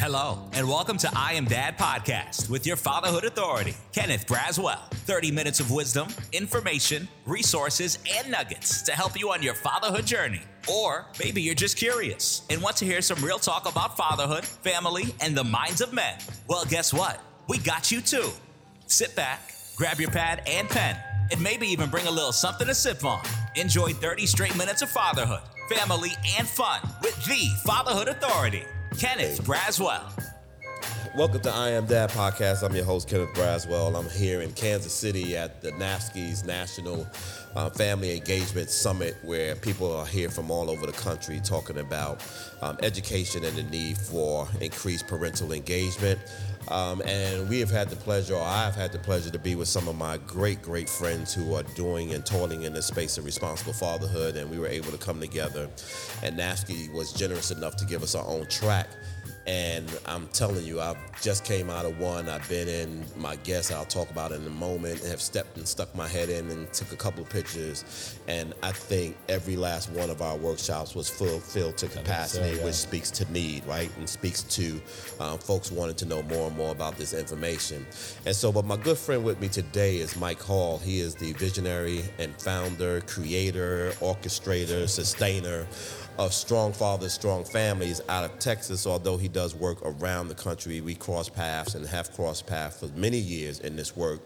Hello, and welcome to I Am Dad podcast with your fatherhood authority, Kenneth Braswell. 30 minutes of wisdom, information, resources, and nuggets to help you on your fatherhood journey. Or maybe you're just curious and want to hear some real talk about fatherhood, family, and the minds of men. Well, guess what? We got you too. Sit back, grab your pad and pen, and maybe even bring a little something to sip on. Enjoy 30 straight minutes of fatherhood, family, and fun with the Fatherhood Authority. Kenneth Braswell. Welcome to I Am Dad podcast. I'm your host, Kenneth Braswell. I'm here in Kansas City at the NAFSC's National uh, Family Engagement Summit, where people are here from all over the country talking about um, education and the need for increased parental engagement. Um, and we have had the pleasure, or I've had the pleasure, to be with some of my great, great friends who are doing and toiling in the space of responsible fatherhood. And we were able to come together, and NAFSC was generous enough to give us our own track and I'm telling you, I've just came out of one. I've been in my guest. I'll talk about it in a moment. Have stepped and stuck my head in and took a couple of pictures. And I think every last one of our workshops was full, filled to capacity, so, yeah. which speaks to need, right, and speaks to um, folks wanting to know more and more about this information. And so, but my good friend with me today is Mike Hall. He is the visionary and founder, creator, orchestrator, sustainer of Strong Fathers, Strong Families out of Texas. Although he does work around the country, we cross paths and have crossed paths for many years in this work.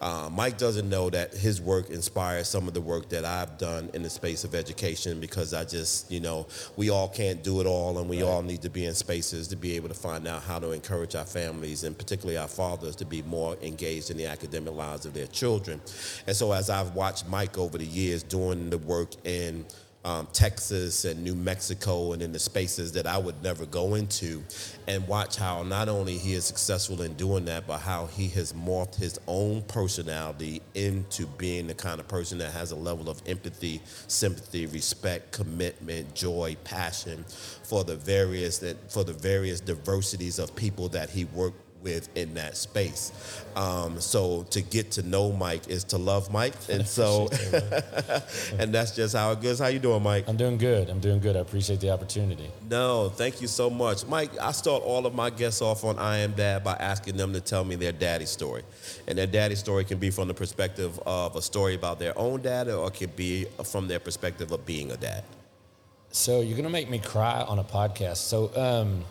Uh, Mike doesn't know that his work inspires some of the work that I've done in the space of education because I just, you know, we all can't do it all and we right. all need to be in spaces to be able to find out how to encourage our families and particularly our fathers to be more engaged in the academic lives of their children. And so as I've watched Mike over the years doing the work in um, Texas and New Mexico and in the spaces that I would never go into, and watch how not only he is successful in doing that, but how he has morphed his own personality into being the kind of person that has a level of empathy, sympathy, respect, commitment, joy, passion for the various that for the various diversities of people that he worked with in that space. Um, so to get to know Mike is to love Mike, and so and that's just how it goes. How you doing, Mike? I'm doing good. I'm doing good. I appreciate the opportunity. No, thank you so much, Mike. I start all of my guests off on I Am Dad by asking them to tell me their daddy story, and their daddy story can be from the perspective of a story about their own dad, or it could be from their perspective of being a dad. So you're gonna make me cry on a podcast. So. Um,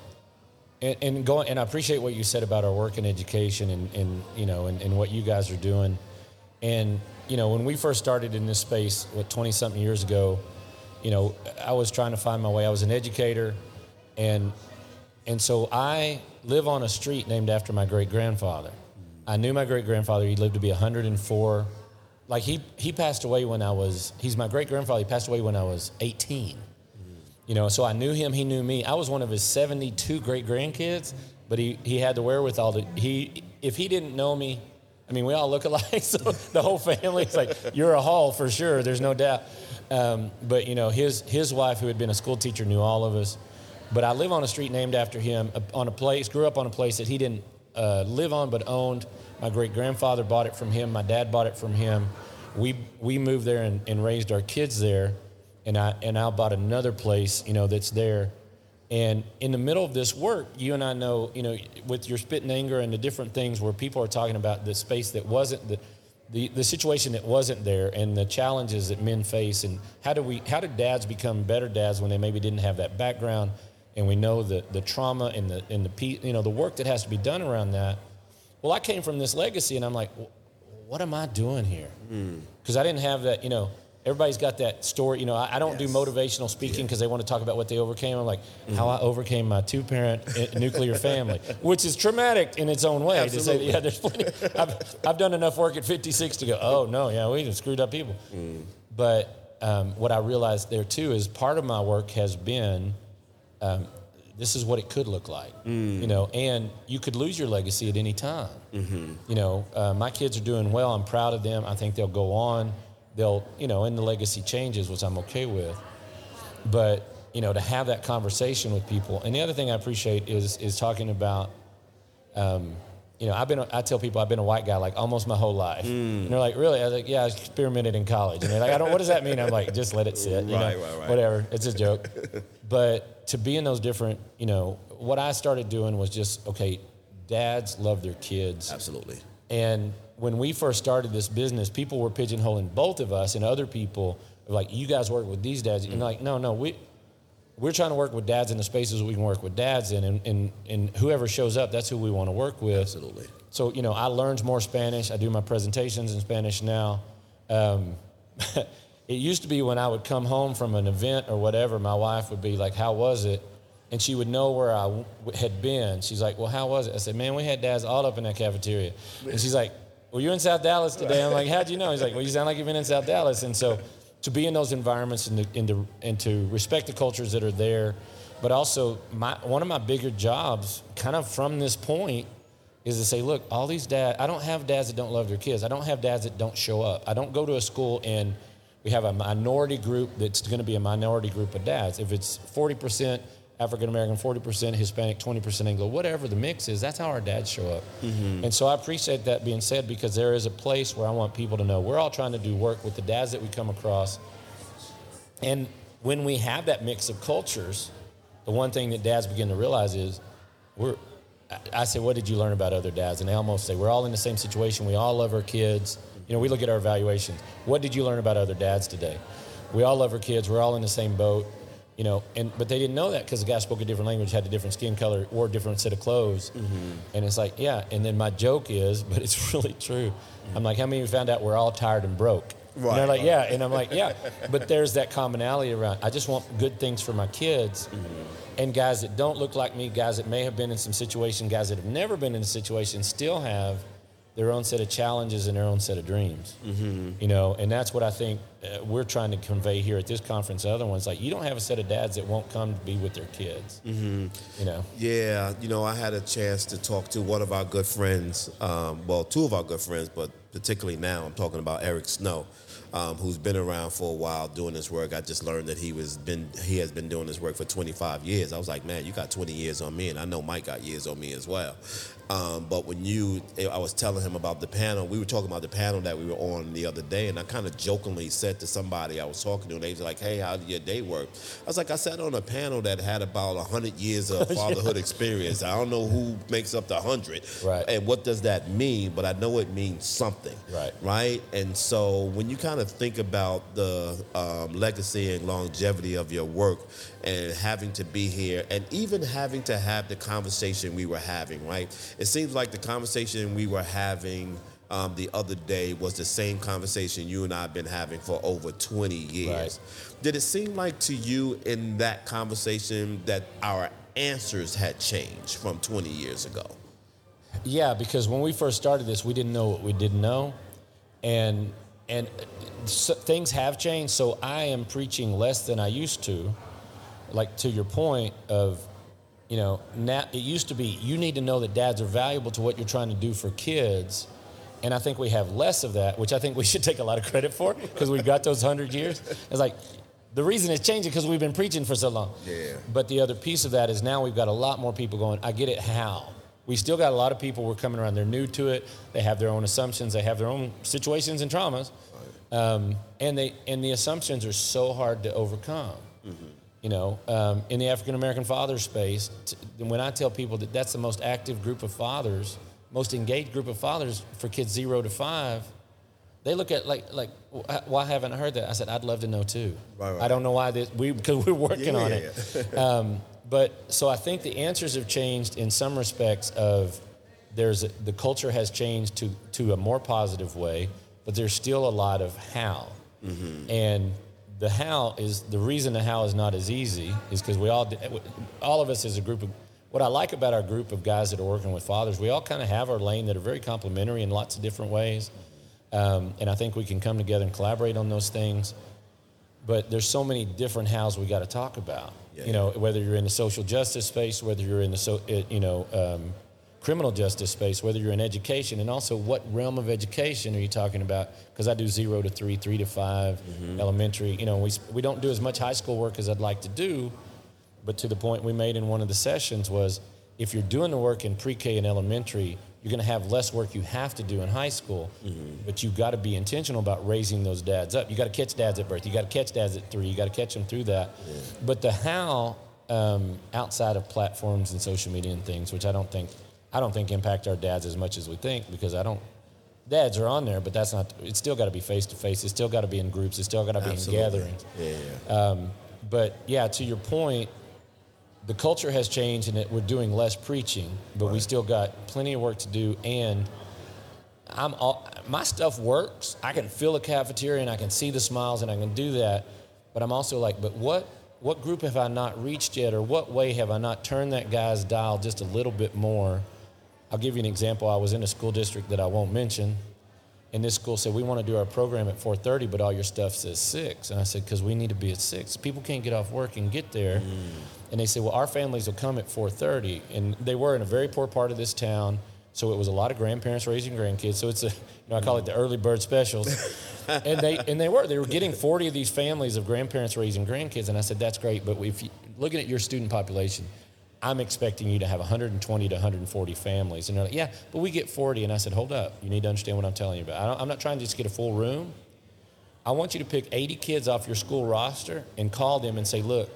and, and going and I appreciate what you said about our work in education and, and you know and, and what you guys are doing. And you know, when we first started in this space, what twenty something years ago, you know, I was trying to find my way. I was an educator, and and so I live on a street named after my great grandfather. I knew my great grandfather. He lived to be 104. Like he he passed away when I was. He's my great grandfather. He passed away when I was 18. You know, so I knew him, he knew me. I was one of his 72 great grandkids, but he, he had the wherewithal to, he, if he didn't know me, I mean, we all look alike, so the whole family's like, you're a Hall for sure, there's no doubt. Um, but, you know, his, his wife, who had been a school teacher, knew all of us. But I live on a street named after him, on a place, grew up on a place that he didn't uh, live on but owned. My great grandfather bought it from him, my dad bought it from him. We, we moved there and, and raised our kids there and I and I bought another place, you know, that's there. And in the middle of this work, you and I know, you know, with your spit and anger and the different things where people are talking about the space that wasn't the the, the situation that wasn't there and the challenges that men face and how do we how do dads become better dads when they maybe didn't have that background and we know the the trauma and the and the you know the work that has to be done around that well i came from this legacy and i'm like what am i doing here because mm. i didn't have that you know everybody's got that story. You know, I, I don't yes. do motivational speaking because they want to talk about what they overcame. I'm like, mm-hmm. how I overcame my two parent nuclear family, which is traumatic in its own way Absolutely. to say, yeah, there's plenty. I've, I've done enough work at 56 to go, oh, no, yeah, we just screwed up people. Mm. But um, what I realized there too is part of my work has been um, this is what it could look like, mm. you know, and you could lose your legacy at any time. Mm-hmm. You know, uh, my kids are doing well. I'm proud of them. I think they'll go on they'll, you know, and the legacy changes, which I'm okay with. But, you know, to have that conversation with people. And the other thing I appreciate is is talking about, um, you know, I've been, I tell people I've been a white guy like almost my whole life. Mm. And they're like, really? I was like, yeah, I experimented in college. And they're like, I don't, what does that mean? I'm like, just let it sit, you right, know, right, right. whatever. It's a joke. but to be in those different, you know, what I started doing was just okay. Dads love their kids. Absolutely. And when we first started this business, people were pigeonholing both of us and other people like, you guys work with these dads. And like, no, no, we we're trying to work with dads in the spaces we can work with dads in, and, and, and whoever shows up, that's who we want to work with. Absolutely. So, you know, I learned more Spanish. I do my presentations in Spanish now. Um, it used to be when I would come home from an event or whatever, my wife would be like, How was it? And she would know where I w- had been. She's like, Well, how was it? I said, Man, we had dads all up in that cafeteria. And she's like, Well, you're in South Dallas today. I'm like, How'd you know? He's like, Well, you sound like you've been in South Dallas. And so to be in those environments and to, and to, and to respect the cultures that are there. But also, my, one of my bigger jobs, kind of from this point, is to say, look, all these dads, I don't have dads that don't love their kids. I don't have dads that don't show up. I don't go to a school and we have a minority group that's going to be a minority group of dads. If it's 40% African American, 40% Hispanic, 20% Anglo, whatever the mix is, that's how our dads show up. Mm-hmm. And so I appreciate that being said because there is a place where I want people to know we're all trying to do work with the dads that we come across. And when we have that mix of cultures, the one thing that dads begin to realize is we're, I say, what did you learn about other dads? And they almost say, we're all in the same situation. We all love our kids. You know, we look at our evaluations. What did you learn about other dads today? We all love our kids. We're all in the same boat you know, and but they didn't know that because the guy spoke a different language, had a different skin color, wore a different set of clothes, mm-hmm. and it's like, yeah. And then my joke is, but it's really true. Mm-hmm. I'm like, how many of you found out we're all tired and broke? Right. And they're like, yeah, and I'm like, yeah. but there's that commonality around. I just want good things for my kids, mm-hmm. and guys that don't look like me, guys that may have been in some situation, guys that have never been in a situation, still have their own set of challenges and their own set of dreams. Mm-hmm. You know, and that's what I think uh, we're trying to convey here at this conference. Other ones, like you don't have a set of dads that won't come to be with their kids. Mm-hmm. You know. Yeah, you know, I had a chance to talk to one of our good friends. Um, well, two of our good friends, but particularly now, I'm talking about Eric Snow. Um, who's been around for a while doing this work. I just learned that he was been he has been doing this work for 25 years. I was like, man, you got 20 years on me, and I know Mike got years on me as well. Um, but when you, I was telling him about the panel. We were talking about the panel that we were on the other day, and I kind of jokingly said to somebody I was talking to, and they was like, "Hey, how did your day work?" I was like, "I sat on a panel that had about hundred years of fatherhood yeah. experience. I don't know who makes up the hundred, right? And what does that mean? But I know it means something, right? Right. And so when you kind of think about the um, legacy and longevity of your work, and having to be here and even having to have the conversation we were having, right? It seems like the conversation we were having um, the other day was the same conversation you and I have been having for over 20 years. Right. Did it seem like to you in that conversation that our answers had changed from 20 years ago? Yeah, because when we first started this, we didn't know what we didn't know. And and so things have changed, so I am preaching less than I used to like to your point of, you know, now it used to be you need to know that dads are valuable to what you're trying to do for kids. And I think we have less of that, which I think we should take a lot of credit for because we've got those hundred years. It's like the reason it's changing because we've been preaching for so long. Yeah. But the other piece of that is now we've got a lot more people going, I get it how. We still got a lot of people who are coming around. They're new to it. They have their own assumptions. They have their own situations and traumas. Right. Um, and they and the assumptions are so hard to overcome. Mm-hmm. You know, um, in the African American father space, t- when I tell people that that's the most active group of fathers, most engaged group of fathers for kids zero to five, they look at like like why haven't I heard that? I said I'd love to know too. Right, right. I don't know why this we because we're working yeah, on yeah, it. Yeah. um, but so I think the answers have changed in some respects. Of there's a, the culture has changed to to a more positive way, but there's still a lot of how. Mm-hmm. And the how is the reason the how is not as easy is because we all all of us as a group of what I like about our group of guys that are working with fathers, we all kind of have our lane that are very complementary in lots of different ways, um, and I think we can come together and collaborate on those things. But there's so many different hows we got to talk about. Yeah, you know, yeah. whether you're in the social justice space, whether you're in the so, you know um, criminal justice space, whether you're in education, and also what realm of education are you talking about? Because I do zero to three, three to 5 mm-hmm. elementary. You know, we, we don't do as much high school work as I'd like to do, but to the point we made in one of the sessions was if you're doing the work in pre-K and elementary, you're going to have less work you have to do in high school, mm-hmm. but you've got to be intentional about raising those dads up. You got to catch dads at birth. You got to catch dads at three. You got to catch them through that. Yeah. But the how um, outside of platforms and social media and things, which I don't think I don't think impact our dads as much as we think because I don't. Dads are on there, but that's not. It's still got to be face to face. It's still got to be in groups. It's still got to be Absolutely. in gatherings. Yeah, yeah. Um, but yeah, to your point, the culture has changed and it, we're doing less preaching, but we Right. still got plenty of work to do. And I'm all, my stuff works. I can fill a cafeteria and I can see the smiles and I can do that. But I'm also like, but what what group have I not reached yet, or what way have I not turned that guy's dial just a little bit more? I'll give you an example. I was in a school district that I won't mention, and this school said we want to do our program at 4:30, but all your stuff says six. And I said because we need to be at six. People can't get off work and get there. Mm. And they said, well, our families will come at 4:30, and they were in a very poor part of this town, so it was a lot of grandparents raising grandkids. So it's a, you know, I call it the early bird specials. and they and they were they were getting 40 of these families of grandparents raising grandkids, and I said that's great, but if you, looking at your student population. I'm expecting you to have 120 to 140 families. And they're like, yeah, but we get 40. And I said, hold up. You need to understand what I'm telling you about. I I'm not trying to just get a full room. I want you to pick 80 kids off your school roster and call them and say, look,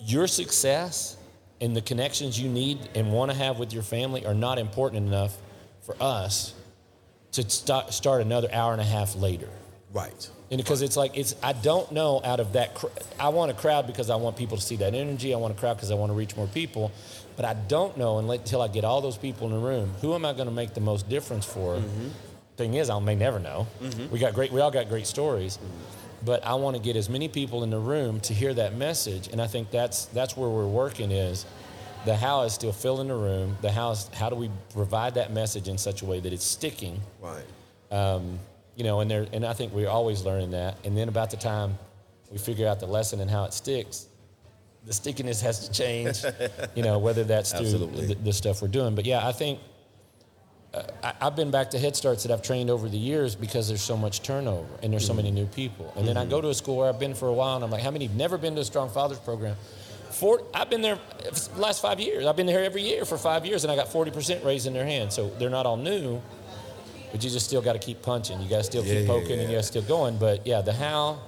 your success and the connections you need and want to have with your family are not important enough for us to start another hour and a half later. Right. And because it's like it's I don't know out of that cr- I want a crowd because I want people to see that energy. I want a crowd because I want to reach more people. But I don't know until I get all those people in the room. Who am I going to make the most difference for? Thing is, I may never know. We got great. We all got great stories. But I want to get as many people in the room to hear that message, and I think that's that's where we're working. Is the how is still filling the room. The how is how do we provide that message in such a way that it's sticking Right. um, you know, and there, and I think we're always learning that. And then about the time we figure out the lesson and how it sticks, the stickiness has to change. you know, whether that's through the, the stuff we're doing. But yeah, I think uh, I, I've been back to Head Starts that I've trained over the years because there's so much turnover and there's so many mm-hmm. new people. And then I go mm-hmm. to a school where I've been for a while, and I'm like, how many have never been to a Strong Fathers program? Four, I've been there the last five years. I've been there every year for five years, and I got 40% raising their hand. So they're not all new, but you just still got to keep punching. You got to still Yeah, keep yeah, poking, and you yeah. got to still going. But yeah, the how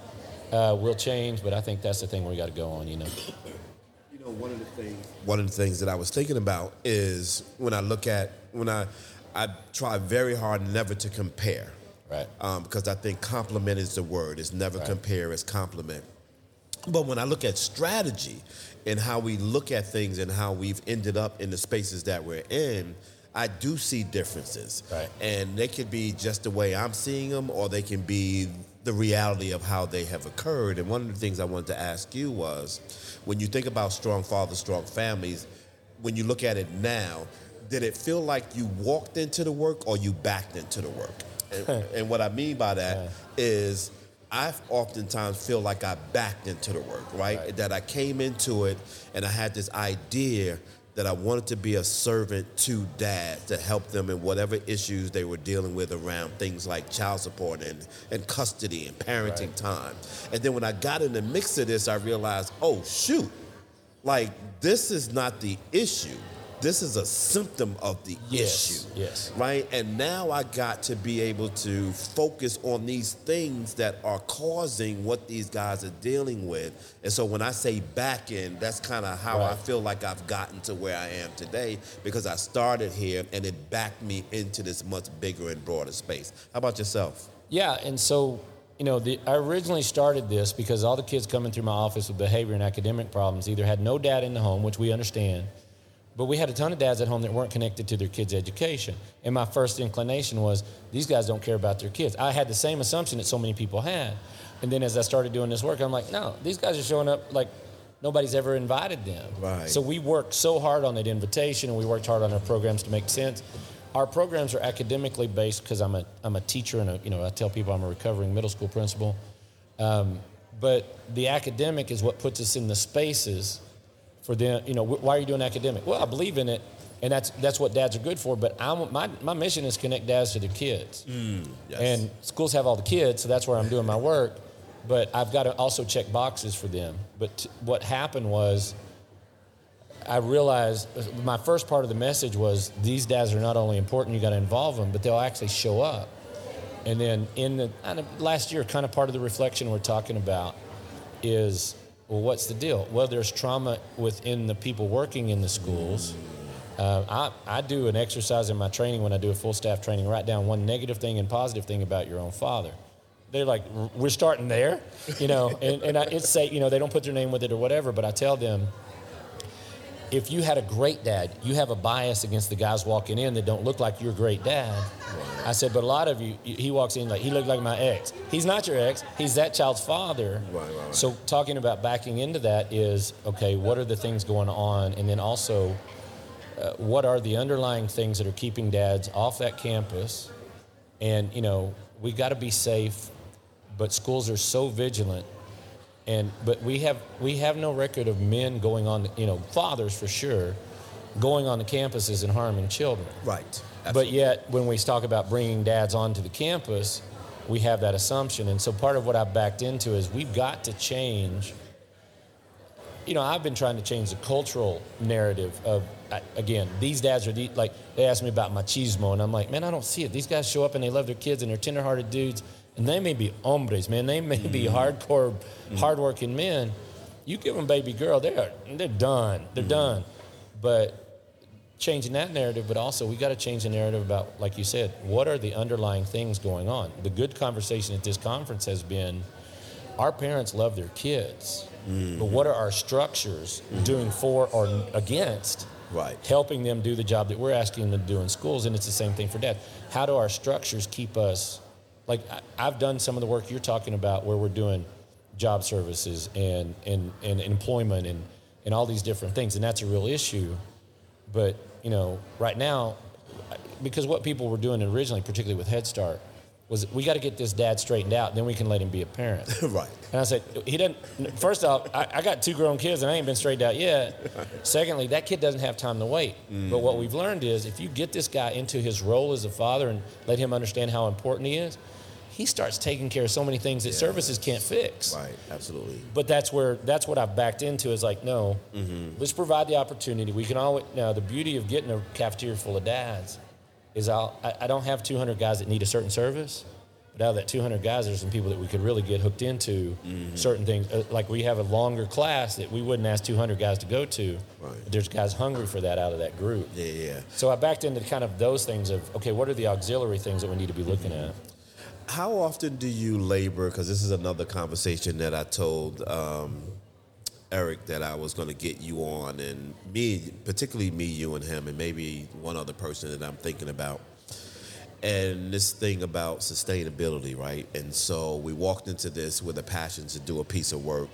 uh, will change, but I think that's the thing we got to go on. You know, You know, one of the things. One of the things that I was thinking about is when I look at when I I try very hard never to compare. right? um, because I think complement is the word. It's never Right. compare, it's complement. But when I look at strategy and how we look at things and how we've ended up in the spaces that we're in, I do see differences. Right. And they could be just the way I'm seeing them, or they can be the reality of how they have occurred. And one of the things I wanted to ask you was when you think about strong fathers, strong families, when you look at it now, did it feel like you walked into the work or you backed into the work? And, and what I mean by that is, I oftentimes feel like I backed into the work, right? Right. That I came into it and I had this idea that I wanted to be a servant to dad to help them in whatever issues they were dealing with around things like child support and, and custody and parenting Right. time. And then when I got in the mix of this, I realized, oh, shoot, like this is not the issue. This is a symptom of the Yes, issue. yes. Right? And now I got to be able to focus on these things that are causing what these guys are dealing with. And so when I say back end, that's kind of how I feel like I've gotten to where I am today because I started here and it backed me into this much bigger and broader space. How about yourself? Yeah, and so you know, the, I originally started this because all the kids coming through my office with behavior and academic problems either had no dad in the home, which we understand, but we had a ton of dads at home that weren't connected to their kids' education. And my first inclination was these guys don't care about their kids. I had the same assumption that so many people had. And then as I started doing this work, I'm like, no, these guys are showing up like nobody's ever invited them. Right. So we worked so hard on that invitation and we worked hard on our programs to make sense. Our programs are academically based because I'm a, I'm a teacher and a, you know, I tell people I'm a recovering middle school principal. Um, but the academic is what puts us in the spaces for them. You know, why are you doing academic? Well, I believe in it, and that's that's what dads are good for. But I'm, my my mission is connect dads to the kids, mm, Yes. and schools have all the kids, so that's where I'm doing my work. But I've got to also check boxes for them. But t- what happened was. I realized uh, my first part of the message was these dads are not only important, you got to involve them, but they'll actually show up. And then in the last year, kind of part of the reflection we're talking about is well, what's the deal? Well, there's trauma within the people working in the schools. Uh, I, I do an exercise in my training when I do a full staff training. Write down one negative thing and positive thing about your own father. They're like, we're starting there, you know, and, and I, it's say, you know, they don't put their name with it or whatever, but I tell them, if you had a great dad, you have a bias against the guys walking in that don't look like your great dad. I said, but a lot of you, he walks in like, he looked like my ex. He's not your ex, he's that child's father. Right, right, right. So talking about backing into that is, okay, what are the things going on? And then also, uh, what are the underlying things that are keeping dads off that campus? And, you know, we got to be safe, but schools are so vigilant and but we have we have no record of men going on you know fathers for sure going on the campuses and harming children. Right. but yet when we talk about bringing dads onto the campus we have that assumption. And so part of what i backed into is we've got to change you know i've been trying to change the cultural narrative of uh, again these dads are the, like they asked me about machismo and i'm like man i don't see it. These guys show up and they love their kids and they're tenderhearted dudes and they may be hombres man. They may be mm-hmm. hardcore mm-hmm. hardworking men. You give them baby girl they're they're done. They're mm-hmm. done. But changing that narrative, but also we got to change the narrative about, like you said, what are the underlying things going on? The good conversation at this conference has been our parents love their kids, Mm-hmm. but what are our structures mm-hmm. doing for or against Right. helping them do the job that we're asking them to do in schools? And it's the same thing for dad. How do our structures keep us, like I've done some of the work you're talking about where we're doing job services and, and, and employment and, and all these different things, and that's a real issue. But you know, right now, because what people were doing originally, particularly with Head Start, was we got to get this dad straightened out, then we can let him be a parent. right. And I said, he doesn't. First off, I, I got two grown kids and I ain't been straightened out yet. Secondly, that kid doesn't have time to wait. But what we've learned is if you get this guy into his role as a father and let him understand how important he is, he starts taking care of so many things that services can't fix. Right. Absolutely. But that's where that's what I've backed into is like, no, Mm-hmm. let's provide the opportunity. We can always now the beauty of getting a cafeteria full of dads is I'll, I, I don't have 200 guys that need a certain service, but out of that 200 guys, there's some people that we could really get hooked into Mm-hmm. certain things. Uh, like we have a longer class that we wouldn't ask 200 guys to go to. Right. There's guys hungry for that out of that group. Yeah. Yeah. So I backed into kind of those things of okay, what are the auxiliary things that we need to be looking Mm-hmm. at? How often do you labor? Because this is another conversation that I told um, Eric that I was going to get you on, and me, particularly me, you, and him, and maybe one other person that I'm thinking about. And this thing about sustainability, right? And so we walked into this with a passion to do a piece of work,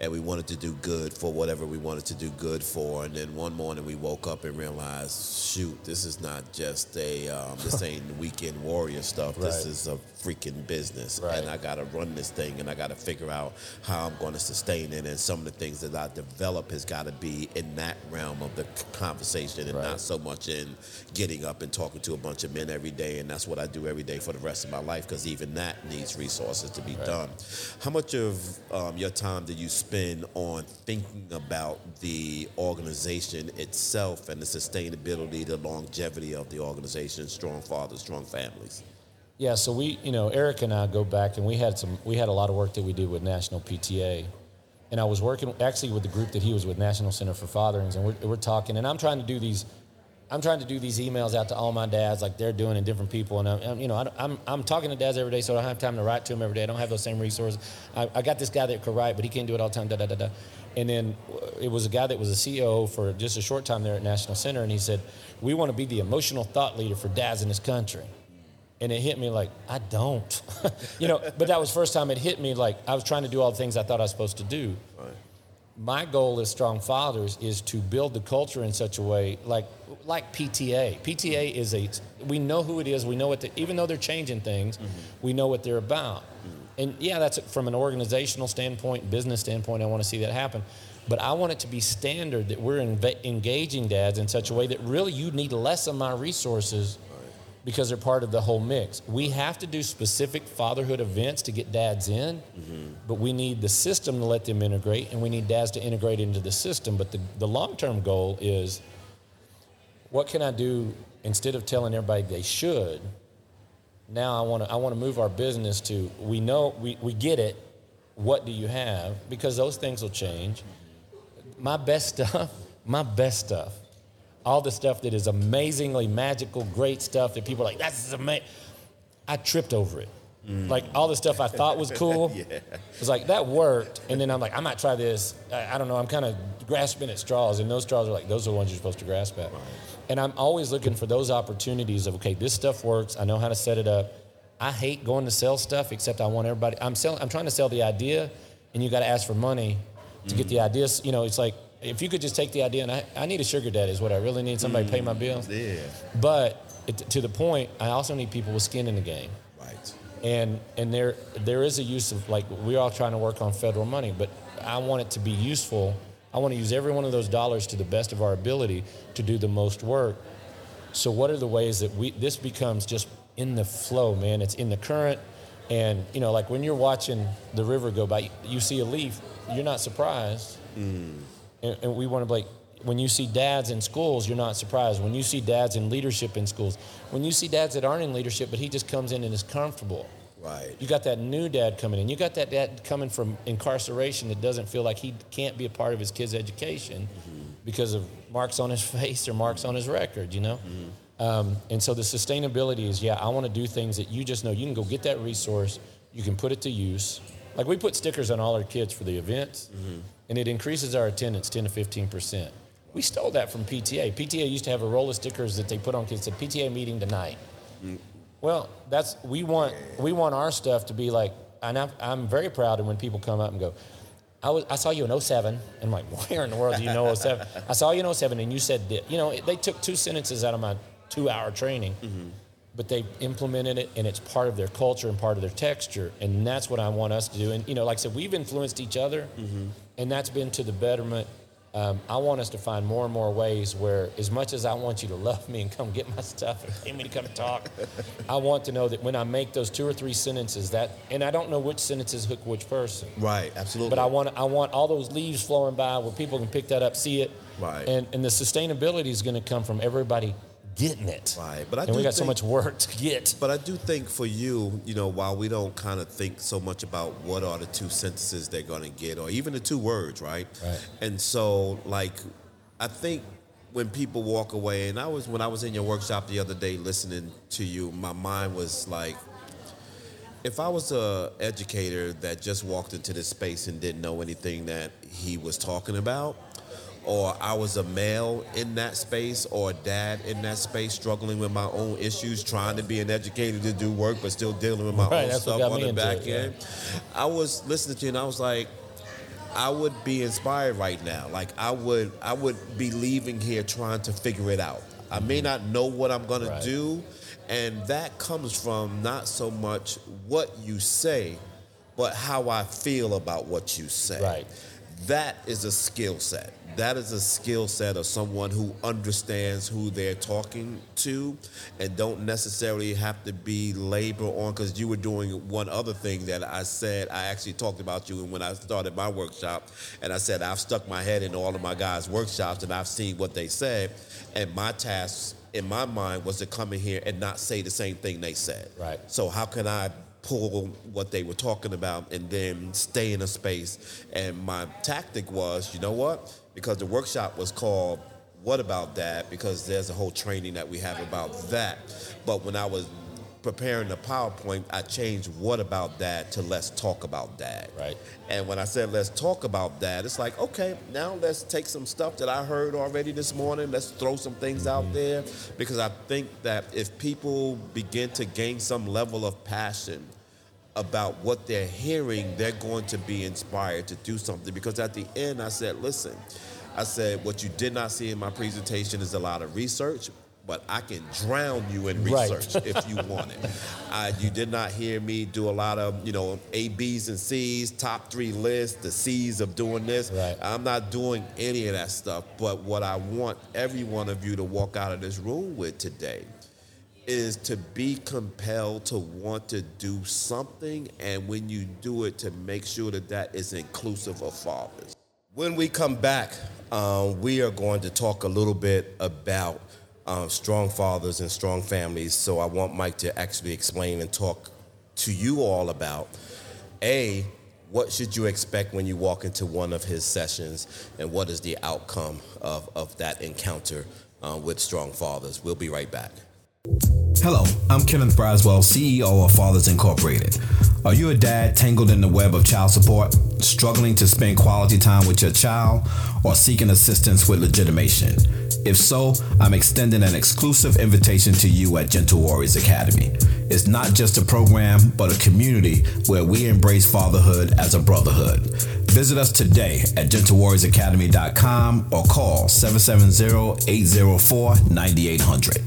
and we wanted to do good for whatever we wanted to do good for. And then one morning we woke up and realized, shoot, this is not just a, um, this ain't weekend warrior stuff. This is a freaking business, Right. and I got to run this thing, and I got to figure out how I'm going to sustain it. And some of the things that I develop has got to be in that realm of the conversation, and Right. not so much in getting up and talking to a bunch of men every day. And that's what I do every day for the rest of my life, because even that needs resources to be done. How much of um, your time do you spend on thinking about the organization itself and the sustainability, the longevity of the organization, strong fathers, strong families? Yeah, so we, you know, Eric and I go back, and we had some, we had a lot of work that we did with National PTA, and I was working actually with the group that he was with, National Center for Fatherings, and we're, we're talking, and I'm trying to do these, I'm trying to do these emails out to all my dads like they're doing and different people, and I'm, you know, I, I'm, I'm talking to dads every day, so I don't have time to write to them every day. I don't have those same resources. I, I got this guy that could write, but he can't do it all the time. Da da da da. And then uh, it was a guy that was a CEO for just a short time there at National Center, and he said, "We want to be the emotional thought leader for dads in this country." And it hit me like I don't, you know. But that was first time it hit me like I was trying to do all the things I thought I was supposed to do. My goal as strong fathers is to build the culture in such a way, like like PTA. PTA is a we know who it is. We know what the, even though they're changing things, mm-hmm. we know what they're about. Mm-hmm. And yeah, that's from an organizational standpoint, business standpoint. I want to see that happen. But I want it to be standard that we're engaging dads in such a way that really you need less of my resources because they're part of the whole mix. We have to do specific fatherhood events to get dads in, mm-hmm. but we need the system to let them integrate, and we need dads to integrate into the system. But the, the long term goal is what can I do instead of telling everybody they should? Now I want to I want to move our business to we know we, we get it. what do you have? Because those things will change. My best stuff, my best stuff, all the stuff that is amazingly magical, great stuff that people are like, that's amazing. I tripped over it. Mm. Like all the stuff I thought was cool, yeah. was like that worked, and then I'm like, I might try this. I, I don't know. I'm kind of grasping at straws, and those straws are like those are the ones you're supposed to grasp at. Right. And I'm always looking for those opportunities of okay, this stuff works. I know how to set it up. I hate going to sell stuff, except I want everybody. I'm selling. I'm trying to sell the idea, and you got to ask for money to mm. get the ideas. You know, it's like if you could just take the idea, and I, I need a sugar daddy is what I really need. Somebody mm. pay my mm. bills. Yeah. But it, to the point, I also need people with skin in the game. Right. And and there there is a use of like we're all trying to work on federal money, but I want it to be useful. I want to use every one of those dollars to the best of our ability to do the most work. So what are the ways that we this becomes just in the flow, man? It's in the current. And you know, like when you're watching the river go by, you see a leaf, you're not surprised. Mm. And, and, we want to like when you see dads in schools, you're not surprised. When you see dads in leadership in schools, when you see dads that aren't in leadership, but he just comes in and is comfortable. Right. You got that new dad coming in. You got that dad coming from incarceration that doesn't feel like he can't be a part of his kid's education mm-hmm. because of marks on his face or marks on his record, you know? Mm-hmm. Um, and so the sustainability is, yeah, I want to do things that you just know you can go get that resource, you can put it to use. Like we put stickers on all our kids for the events, mm-hmm. And it increases our attendance 10 to 15 percent. We stole that from PTA. PTA used to have a roll of stickers that they put on kids that PTA meeting tonight. Mm. Well, that's we want we want our stuff to be like, and I'm, I'm very proud of when people come up and go, I, was, I saw you in 07. And I'm like, where in the world do you know 07? I saw you in 07 and you said, that. you know, they took two sentences out of my two hour training, mm-hmm. But they implemented it and it's part of their culture and part of their texture. And that's what I want us to do. And, you know, like I said, we've influenced each other mm-hmm. and that's been to the betterment um, I want us to find more and more ways where, as much as I want you to love me and come get my stuff and pay me to come talk, I want to know that when I make those two or three sentences, that, and I don't know which sentences hook which person. Right, absolutely. But I want, I want all those leaves flowing by where people can pick that up, see it. Right. And, and the sustainability is going to come from everybody getting it. Right, but I and we got think, so much work to get. But I do think for you, you know, while we don't kind of think so much about what are the two sentences they're going to get, or even the two words, right? Right. And so, like, I think when people walk away, and I was when I was in your workshop the other day listening to you, my mind was like. If I was a educator that just walked into this space and didn't know anything that he was talking about, or I was a male in that space or a dad in that space struggling with my own issues, trying to be an educator to do work, but still dealing with my right, own stuff on the back end. Yeah. I was listening to you and I was like, I would be inspired right now. Like I would I would be leaving here trying to figure it out. I may not know what I'm gonna right. do, and that comes from not so much what you say, but how I feel about what you say. Right. That is a skill set that is a skill set of someone who understands who they're talking to and don't necessarily have to be labor on because you were doing one other thing that I said I actually talked about you and when I started my workshop and I said I've stuck my head in all of my guys workshops and I've seen what they said and my task in my mind was to come in here and not say the same thing they said. Right. So how can I pull what they were talking about and then stay in a space. And my tactic was, you know what? Because the workshop was called What About That? Because there's a whole training that we have about that. But when I was preparing the PowerPoint, I changed what about that to let's talk about that. Right. And when I said let's talk about that, it's like, okay, now let's take some stuff that I heard already this morning, let's throw some things mm-hmm. out there. Because I think that if people begin to gain some level of passion about what they're hearing, they're going to be inspired to do something. Because at the end, I said, listen, I said, what you did not see in my presentation is a lot of research, but I can drown you in research right. if you want it. I, you did not hear me do a lot of, you know, A, B's, and C's, top three lists, the C's of doing this. Right. I'm not doing any of that stuff. But what I want every one of you to walk out of this room with today is to be compelled to want to do something, and when you do it, to make sure that that is inclusive of fathers. When we come back, um, we are going to talk a little bit about um, strong fathers and strong families. So I want Mike to actually explain and talk to you all about A, what should you expect when you walk into one of his sessions, and what is the outcome of, of that encounter uh, with Strong Fathers? We'll be right back. Hello, I'm Kenneth Braswell, CEO of Fathers Incorporated. Are you a dad tangled in the web of child support, struggling to spend quality time with your child, or seeking assistance with legitimation? If so, I'm extending an exclusive invitation to you at Gentle Warriors Academy. It's not just a program, but a community where we embrace fatherhood as a brotherhood. Visit us today at gentlewarriorsacademy.com or call 770 804 9800.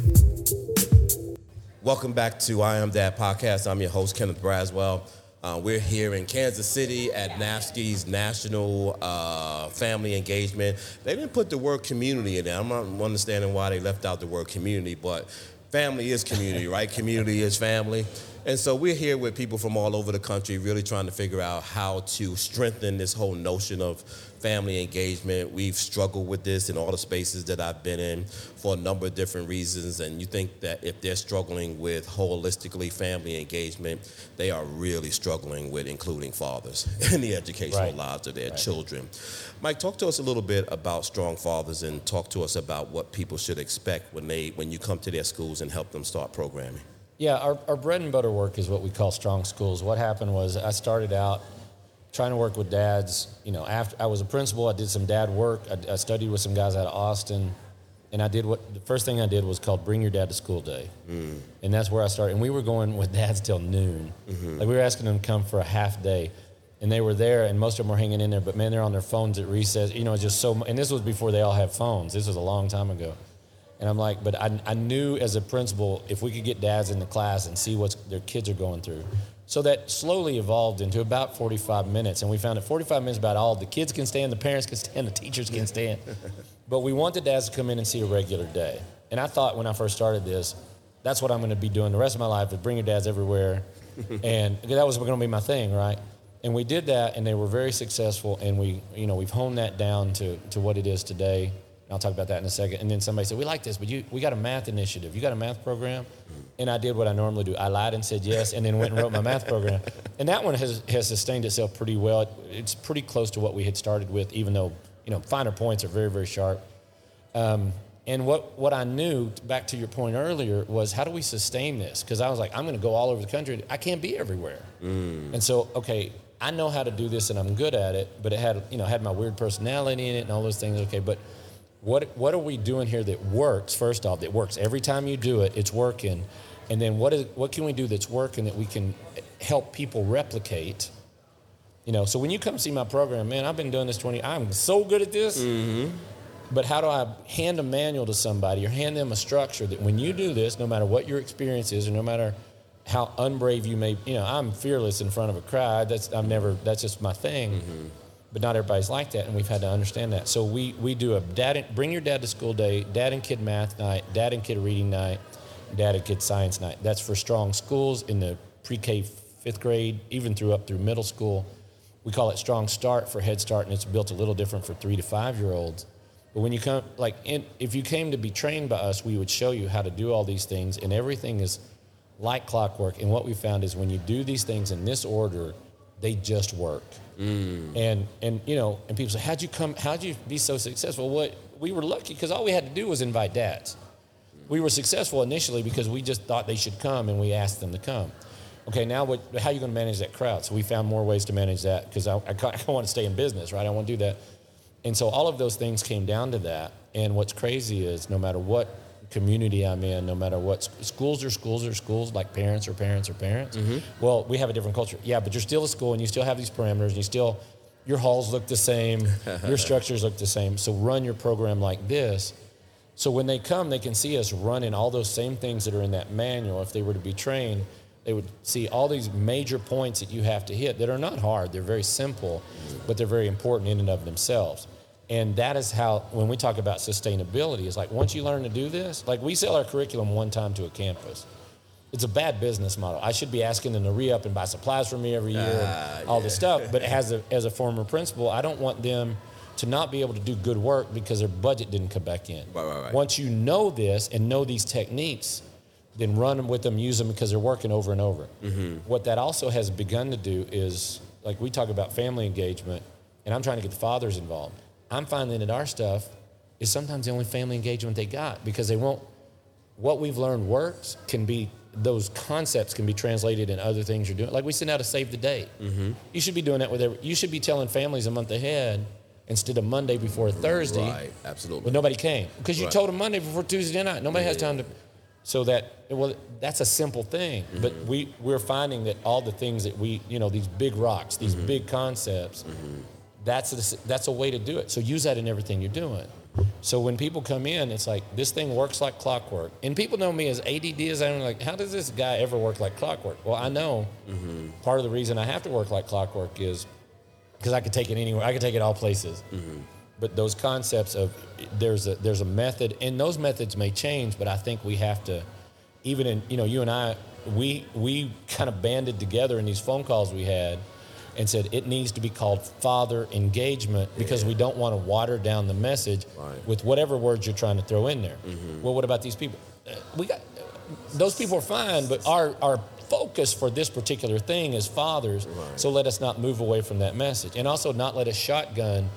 Welcome back to I Am Dad podcast. I'm your host, Kenneth Braswell. Uh, we're here in Kansas City at NAFSC's National uh, Family Engagement. They didn't put the word community in there. I'm not understanding why they left out the word community, but family is community, right? community is family. And so we're here with people from all over the country, really trying to figure out how to strengthen this whole notion of family engagement. We've struggled with this in all the spaces that I've been in for a number of different reasons. And you think that if they're struggling with holistically family engagement, they are really struggling with including fathers in the educational right. lives of their right. children. Mike, talk to us a little bit about strong fathers and talk to us about what people should expect when they when you come to their schools and help them start programming. Yeah, our, our bread and butter work is what we call strong schools. What happened was I started out trying to work with dads. You know, after I was a principal, I did some dad work. I, I, studied with some guys out of Austin, and I did what the first thing I did was called "Bring Your Dad to School Day," mm. and that's where I started. And we were going with dads till noon. Mm-hmm. Like we were asking them to come for a half day, and they were there, and most of them were hanging in there. But man, they're on their phones at recess. You know, it's just so. And this was before they all had phones. This was a long time ago. And I'm like, but I, I knew as a principal, if we could get dads in the class and see what their kids are going through. So that slowly evolved into about 45 minutes. And we found that 45 minutes about all the kids can stand, the parents can stand, the teachers can stand. but we want the dads to come in and see a regular day. And I thought when I first started this, that's what I'm going to be doing the rest of my life is bring your dads everywhere. and that was going to be my thing, right? And we did that, and they were very successful. And we, you know, we've honed that down to, to what it is today. I'll talk about that in a second. And then somebody said, "We like this, but you, we got a math initiative. You got a math program?" And I did what I normally do. I lied and said yes, and then went and wrote my math program. And that one has has sustained itself pretty well. It's pretty close to what we had started with, even though you know finer points are very very sharp. Um, and what, what I knew, back to your point earlier, was how do we sustain this? Because I was like, I'm going to go all over the country. I can't be everywhere. Mm. And so, okay, I know how to do this and I'm good at it, but it had, you know, had my weird personality in it and all those things. Okay, but what what are we doing here that works? First off, that works every time you do it, it's working. And then what is what can we do that's working that we can help people replicate? You know, so when you come see my program, man, I've been doing this 20. I'm so good at this. Mm-hmm. But how do I hand a manual to somebody or hand them a structure that when you do this, no matter what your experience is, or no matter how unbrave you may, you know, I'm fearless in front of a crowd. That's I'm never. That's just my thing. Mm-hmm but not everybody's like that, and we've had to understand that. So we we do a dad and, bring your dad to school day, dad and kid math night, dad and kid reading night, dad and kid science night. That's for strong schools in the pre-K fifth grade, even through up through middle school. We call it Strong Start for Head Start, and it's built a little different for three to five year olds. But when you come, like, in, if you came to be trained by us, we would show you how to do all these things, and everything is like clockwork. And what we found is when you do these things in this order, they just work. Mm. And and you know, and people say, "How'd you come? How'd you be so successful?" What we were lucky because all we had to do was invite dads. We were successful initially because we just thought they should come, and we asked them to come. Okay, now what? How are you going to manage that crowd? So we found more ways to manage that because I, I, I want to stay in business, right? I want to do that. And so all of those things came down to that. And what's crazy is no matter what community I'm in, no matter what schools are schools are schools, like parents or parents or parents. Mm-hmm. Well, we have a different culture. Yeah, but you're still a school and you still have these parameters and you still, your halls look the same, your structures look the same. So run your program like this. So when they come, they can see us running all those same things that are in that manual. If they were to be trained, they would see all these major points that you have to hit that are not hard. They're very simple, but they're very important in and of themselves. And that is how, when we talk about sustainability, it's like once you learn to do this, like we sell our curriculum one time to a campus. It's a bad business model. I should be asking them to re up and buy supplies from me every year uh, and ah, all yeah. this stuff. But as a, as a former principal, I don't want them to not be able to do good work because their budget didn't come back in. Right, right, right. Once you know this and know these techniques, then run them with them, use them because they're working over and over. Mm-hmm. What that also has begun to do is like we talk about family engagement, and I'm trying to get the fathers involved. I'm finding that our stuff is sometimes the only family engagement they got because they won't. What we've learned works can be those concepts can be translated in other things you're doing. Like we send out a save the date. Mm-hmm. You should be doing that with every. You should be telling families a month ahead instead of Monday before Thursday. Right, absolutely. But nobody came because you Right. told them Monday before Tuesday night. Nobody has time to. So that well, that's a simple thing. But Mm-hmm. we we're finding that all the things that we you know these big rocks, these Mm-hmm. big concepts, that's a, that's a way to do it. So use that in everything you're doing. So when people come in, it's like this thing works like clockwork, and people know me as ADD as I'm like, how does this guy ever work like clockwork? Well, I know mm-hmm. part of the reason I have to work like clockwork is because I could take it anywhere. I could take it all places. Mm-hmm. But those concepts of there's a there's a method, and those methods may change. But I think we have to, even in you know you and I, we we kind of banded together in these phone calls we had, and said it needs to be called father engagement because we don't want to water down the message Right. with whatever words you're trying to throw in there. Well, what about these people? Uh, We got those people are fine, but our our focus for this particular thing is fathers. So let us not move away from that message, and also not let us shotgun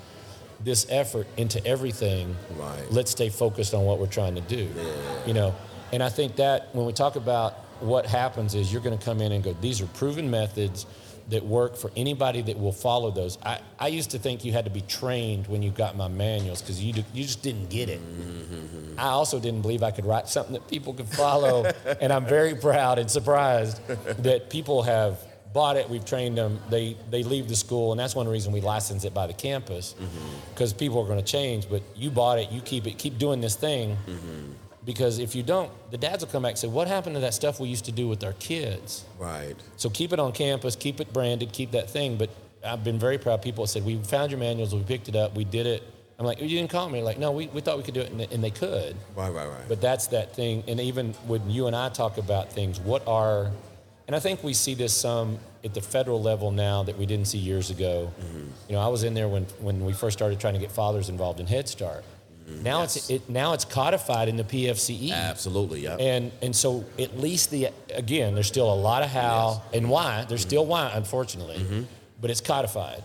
this effort into everything. Right. Let's stay focused on what we're trying to do. Yeah. You know, and I think that when we talk about what happens is you're going to come in and go, these are proven methods that work for anybody that will follow those. I, I used to think you had to be trained when you got my manuals because you, you just didn't get it. I also didn't believe I could write something that people could follow. and I'm very proud and surprised that people have bought it. We've trained them. They, they leave the school, and that's one reason we license it by the campus mm-hmm. because people are going to change. But you bought it, you keep it, keep doing this thing. Mm-hmm. Because if you don't, the dads will come back and say, What happened to that stuff we used to do with our kids? Right. So keep it on campus, keep it branded, keep that thing. But I've been very proud. People said, We found your manuals, we picked it up, we did it. I'm like, oh, You didn't call me. Like, no, we, we thought we could do it, and, and they could. Right, right, right. But that's that thing. And even when you and I talk about things, what are, and I think we see this some at the federal level now that we didn't see years ago. Mm-hmm. You know, I was in there when, when we first started trying to get fathers involved in Head Start. Now it's it now it's codified in the PFCE. Absolutely, yeah. And and so at least the again, there's still a lot of how and why. Mm-hmm. There's still why, unfortunately, mm-hmm. but it's codified.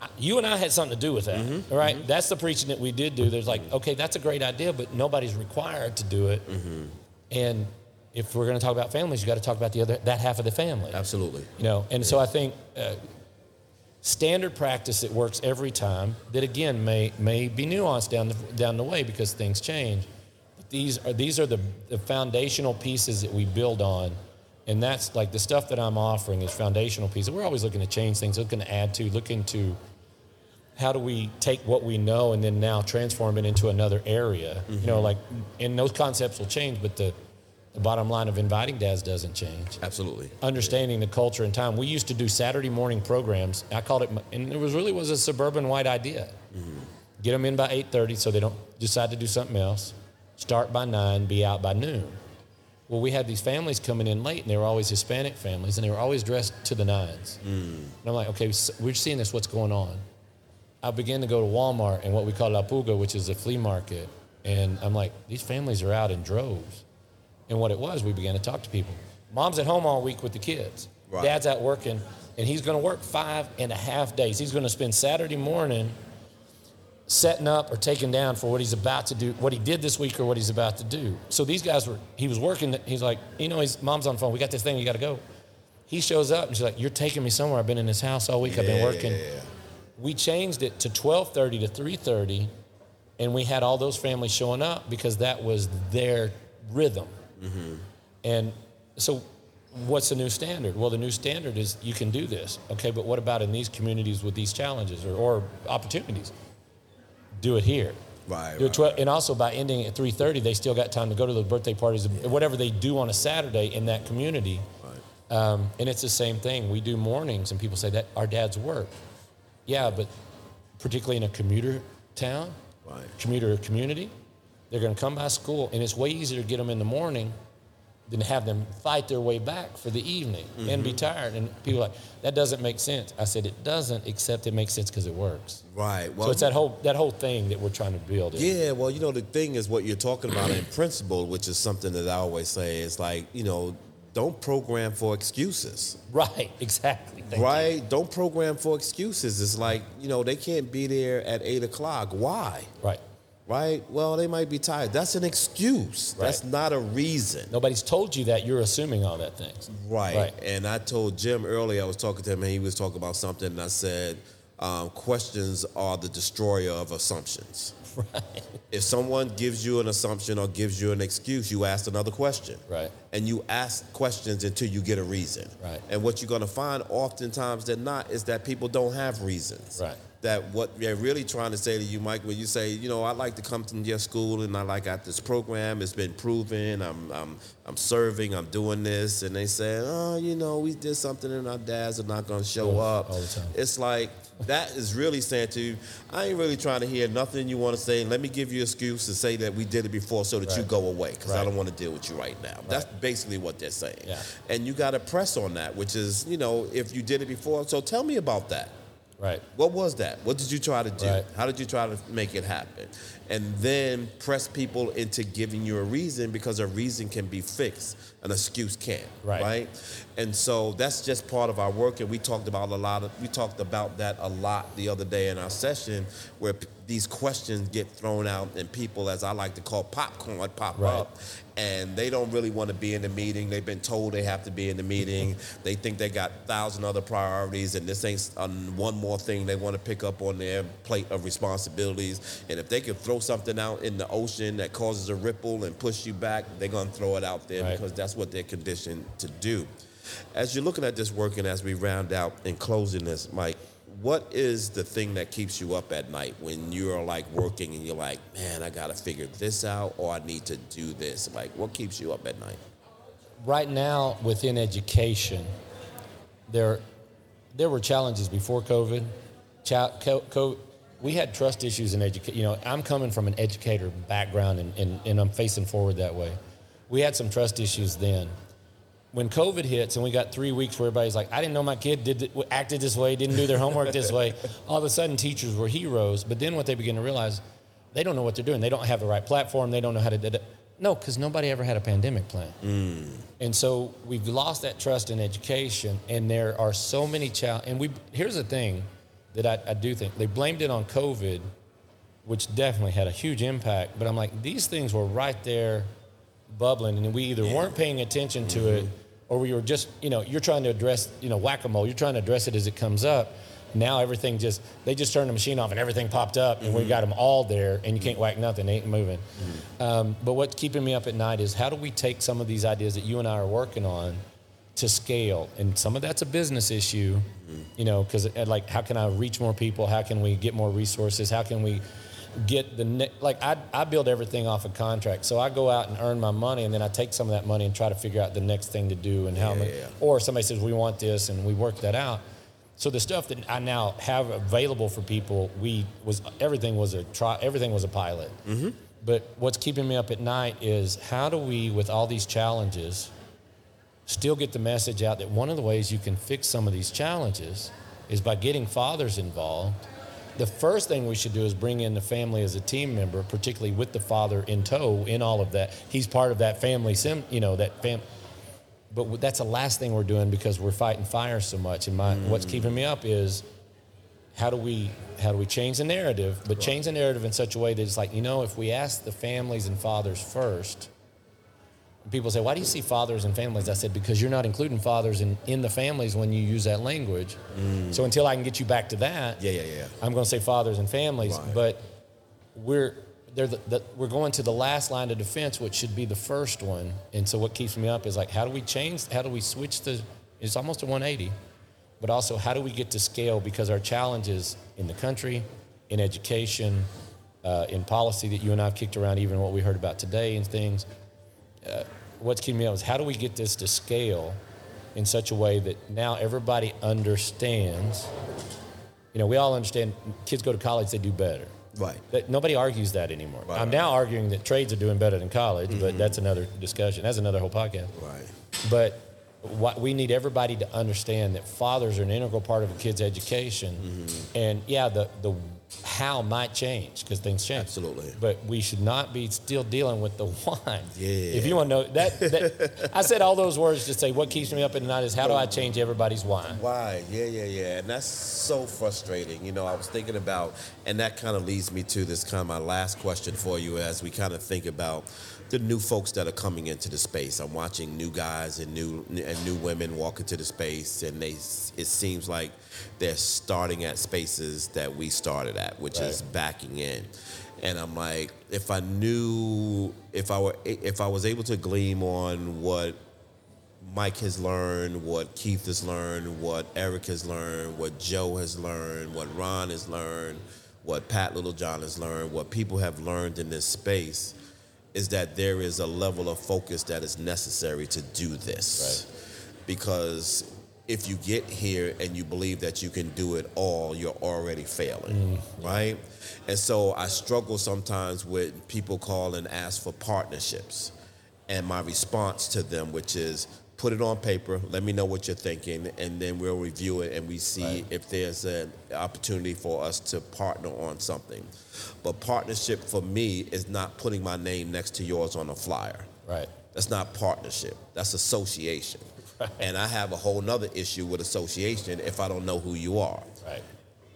I- You and I had something to do with that, all right? That's the preaching that we did do. There's like, okay, that's a great idea, but nobody's required to do it. And if we're going to talk about families, you got to talk about the other that half of the family. Absolutely. You know, and so I think uh, standard practice that works every time. That again may may be nuanced down the down the way because things change. But these are these are the, the foundational pieces that we build on, and that's like the stuff that I'm offering is foundational pieces. We're always looking to change things, looking to add to, looking to how do we take what we know and then now transform it into another area? You know, mm-hmm. like, and those concepts will change, but the, the bottom line of inviting dads doesn't change Absolutely. understanding the culture and time. We used to do Saturday morning programs. I called it, and it was really was a suburban white idea. Mm-hmm. Get them in by eight thirty, so they don't decide to do something else. Start by nine, be out by noon. Well, we had these families coming in late, and they were always Hispanic families, and they were always dressed to the nines. Mm. And I'm like, okay, we're seeing this. What's going on? I began to go to Walmart and what we call La Pulga, which is a flea market, and I'm like, these families are out in droves. And what it was, we began to talk to people. Mom's at home all week with the kids. Right. Dad's out working, and he's going to work five and a half days. He's going to spend Saturday morning setting up or taking down for what he's about to do, what he did this week or what he's about to do. So these guys were, he was working, he's like, you know, his mom's on the phone. We got this thing, you got to go. He shows up and she's like, you're taking me somewhere. I've been in this house all week. I've been working. yeah, yeah. We changed it to 1230 to 330 and we had all those families showing up because that was their rhythm. And so, what's the new standard? Well, the new standard is you can do this. Okay, but what about in these communities with these challenges or, or opportunities? Do it here. Right, right, 12, And also by ending at 3:30, they still got time to go to the birthday parties, whatever they do on a Saturday in that community. Um, and it's the same thing. We do mornings, and people say that our dads work. Yeah, but particularly in a commuter town, Right. commuter community, they're going to come by school, and it's way easier to get them in the morning than to have them fight their way back for the evening and be mm-hmm. tired. And people are like, that doesn't make sense. I said, it doesn't, except it makes sense because it works. Right. Well, so it's that whole that whole thing that we're trying to build. in. Yeah, well, you know, the thing is what you're talking about in principle, which is something that I always say is like, you know, don't program for excuses. Right, exactly. Thank you. right? Don't program for excuses. It's like, you know, they can't be there at eight o'clock. Why? Right. Right? Well, they might be tired. That's an excuse. That's not a reason. Nobody's told you that. You're assuming all that things. Right. Right. And I told Jim earlier, I was talking to him, and he was talking about something, and I said, um, questions are the destroyer of assumptions. Right. If someone gives you an assumption or gives you an excuse, you ask another question. Right. And you ask questions until you get a reason. Right. And what you're going to find oftentimes than not is that people don't have reasons. Right. That what they're really trying to say to you, Mike, when you say, you know, I'd like to come to your school and I like at this program, it's been proven, I'm, I'm, I'm serving, I'm doing this. And they say, oh, you know, we did something and our dads are not going to show up. all the time. It's like, that is really saying to you, I ain't really trying to hear nothing you want to say. Let me give you an excuse to say that we did it before so that you go away because I don't want to deal with you right now. That's basically what they're saying. Yeah. And you got to press on that, which is, you know, if you did it before, so tell me about that. Right. What was that? What did you try to do? Right. How did you try to make it happen? And then press people into giving you a reason because a reason can be fixed, an excuse can't. Right. Right. And so that's just part of our work, and we talked about a lot of we talked about that a lot the other day in our session, where p- these questions get thrown out, and people, as I like to call popcorn, pop Right. up, and they don't really want to be in the meeting. They've been told they have to be in the meeting. They think they got thousand other priorities, and this ain't um, one more thing they want to pick up on their plate of responsibilities. And if they can throw something out in the ocean that causes a ripple and push you back, they're gonna throw it out there Right. because that's what they're conditioned to do. As you're looking at this work, and as we round out in closing this, Mike. What is the thing that keeps you up at night when you're like working and you're like, man, I gotta figure this out or I need to do this? Like, what keeps you up at night? right now within education, there there were challenges before COVID. Co- we had trust issues in education. You know, I'm coming from an educator background, and, and, and I'm facing forward that way. We had some trust issues then. When COVID hits and we got three weeks where everybody's like, I didn't know my kid did acted this way, didn't do their homework this way. All of a sudden, teachers were heroes. But then what they begin to realize, they don't know what they're doing. They don't have the right platform. They don't know how to do it. No, because nobody ever had a pandemic plan. Mm. And so we've lost that trust in education, and there are so many challenges. And we here's the thing that I, I do think they blamed it on COVID, which definitely had a huge impact. But I'm like, these things were right there, bubbling, and we either weren't paying attention to it, mm-hmm. Or we were just, you know, you're trying to address, you know, whack a mole. You're trying to address it as it comes up. Now everything just they just turned the machine off and everything popped up and we mm-hmm. got them all there and you can't whack nothing, they ain't moving. Mm-hmm. Um, but what's keeping me up at night is how do we take some of these ideas that you and I are working on to scale? And some of that's a business issue, mm-hmm. you know, because uh, like how can I reach more people? How can we get more resources? How can we get the ne- like I, I build everything off a contract so i go out and earn my money and then i take some of that money and try to figure out the next thing to do and how Yeah, yeah. or somebody says we want this and we work that out so the stuff that i now have available for people we was everything was a try everything was a pilot mm-hmm. but what's keeping me up at night is how do we with all these challenges still get the message out that one of the ways you can fix some of these challenges is by getting fathers involved. The first thing we should do is bring in the family as a team member, particularly with the father in tow in all of that. He's part of that family, sim, you know, that fam. But that's the last thing we're doing because we're fighting fire so much. And my, what's mm. keeping me up is how do we how do we change the narrative, but change the narrative in such a way that it's like you know if we ask the families and fathers first, people say, why do you see fathers and families? I said, because you're not including fathers in, in the families when you use that language. So until I can get you back to that, Yeah, yeah, yeah. I'm going to say fathers and families. Right. But we're they're the, the, we're going to the last line of defense, which should be the first one. And so what keeps me up is like, how do we change? How do we switch the? It's almost a 180. But also, how do we get to scale? Because our challenges in the country, in education, uh, in policy that you and I have kicked around, even what we heard about today and things Uh, what's keeping me up is how do we get this to scale in such a way that now everybody understands. You know, we all understand kids go to college, they do better. Right. That, nobody argues that anymore. Right, I'm right. now arguing that trades are doing better than college, but mm-hmm. that's another discussion. That's another whole podcast. Right. But what we need everybody to understand that fathers are an integral part of a kid's education. Mm-hmm. And yeah, the, the how might change because things change. Absolutely. But we should not be still dealing with the why. Yeah. If you want to know that, that I said all those words to say what keeps me up at night is how do I change everybody's why? Why? Yeah, yeah, yeah. And that's so frustrating. You know, I was thinking about, and that kind of leads me to this kind of my last question for you as we kind of think about the new folks that are coming into the space. I'm watching new guys and new and new women walk into the space, and they it seems like they're starting at spaces that we started at, which is backing in. And I'm like, if I knew, if I were, if I was able to gleam on what Mike has learned, what Keith has learned, what Eric has learned, what Joe has learned, what Ron has learned, what Pat Littlejohn has learned, what people have learned in this space, is that there is a level of focus that is necessary to do this. Because if you get here and you believe that you can do it all, you're already failing, mm. right? And so I struggle sometimes with people call and ask for partnerships and my response to them, which is put it on paper, let me know what you're thinking, and then we'll review it and we see Right. if there's an opportunity for us to partner on something. But partnership for me is not putting my name next to yours on a flyer. Right. That's not partnership. That's association. And I have a whole nother issue with association if I don't know who you are. Right.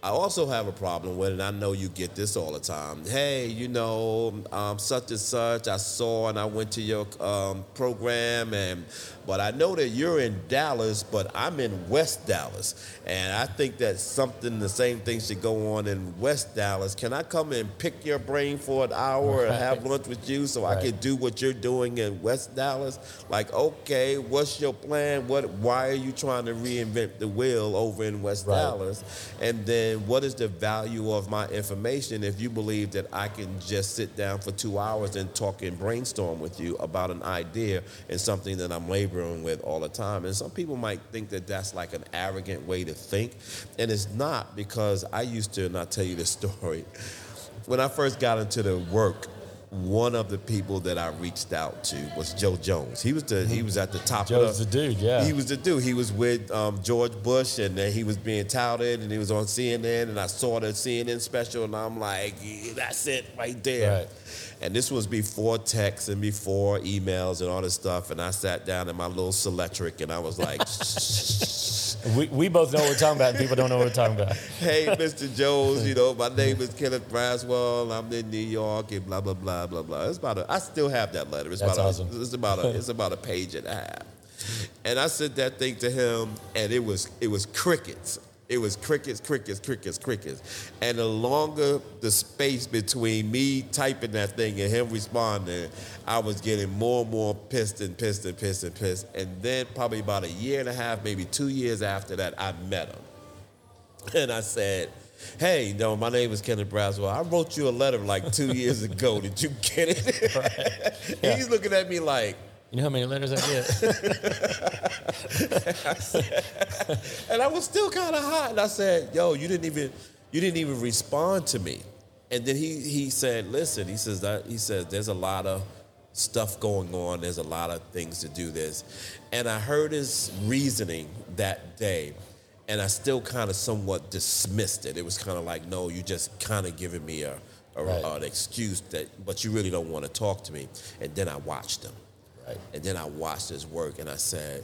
I also have a problem with, and I know you get this all the time. Hey, you know, um, such and such, I saw and I went to your um, program, and but I know that you're in Dallas, but I'm in West Dallas, and I think that something, the same thing should go on in West Dallas. Can I come and pick your brain for an hour and have lunch with you so I can do what you're doing in West Dallas? Like, okay, what's your plan? What? Why are you trying to reinvent the wheel over in West Right. Dallas? And then what is the value of my information if you believe that I can just sit down for two hours and talk and brainstorm with you about an idea and something that I'm laboring with all the time? And some people might think that that's like an arrogant way to think. And it's not because I used to, and I'll tell you this story. When I first got into the work, one of the people that I reached out to was Joe Jones. He was the he was at the top Joe's of the dude, yeah. He was the dude. He was with um, George Bush, and then he was being touted, and he was on CNN, and I saw the CNN special, and I'm like, yeah, that's it right there. Right. And this was before text and before emails and all this stuff, and I sat down in my little Selectric, and I was like, We, we both know what we're talking about, and people don't know what we're talking about. hey, Mr. Jones, you know, my name is Kenneth Braswell. I'm in New York and blah blah blah blah blah. blah. It's about a, I still have that letter. It's That's about awesome. a, it's about a it's about a page and a half. And I sent that thing to him, and it was it was crickets. It was crickets, crickets, crickets, crickets. And the longer the space between me typing that thing and him responding, I was getting more and more pissed and pissed and pissed and pissed. And then probably about a year and a half, maybe two years after that, I met him. And I said, Hey, know, my name is Kenneth Braswell. I wrote you a letter like two years ago. Did you get it? Yeah. He's looking at me like, You know how many letters I get? and I was still kind of hot. And I said, "Yo, you didn't even you didn't even respond to me." And then he he said, "Listen," he says that he says there's a lot of stuff going on. There's a lot of things to do this, and I heard his reasoning that day. And I still kind of somewhat dismissed it. It was kind of like, no, you just kind of giving me a, a Right. an excuse that, but you really don't want to talk to me. And then I watched him. Right. And then I watched his work and I said,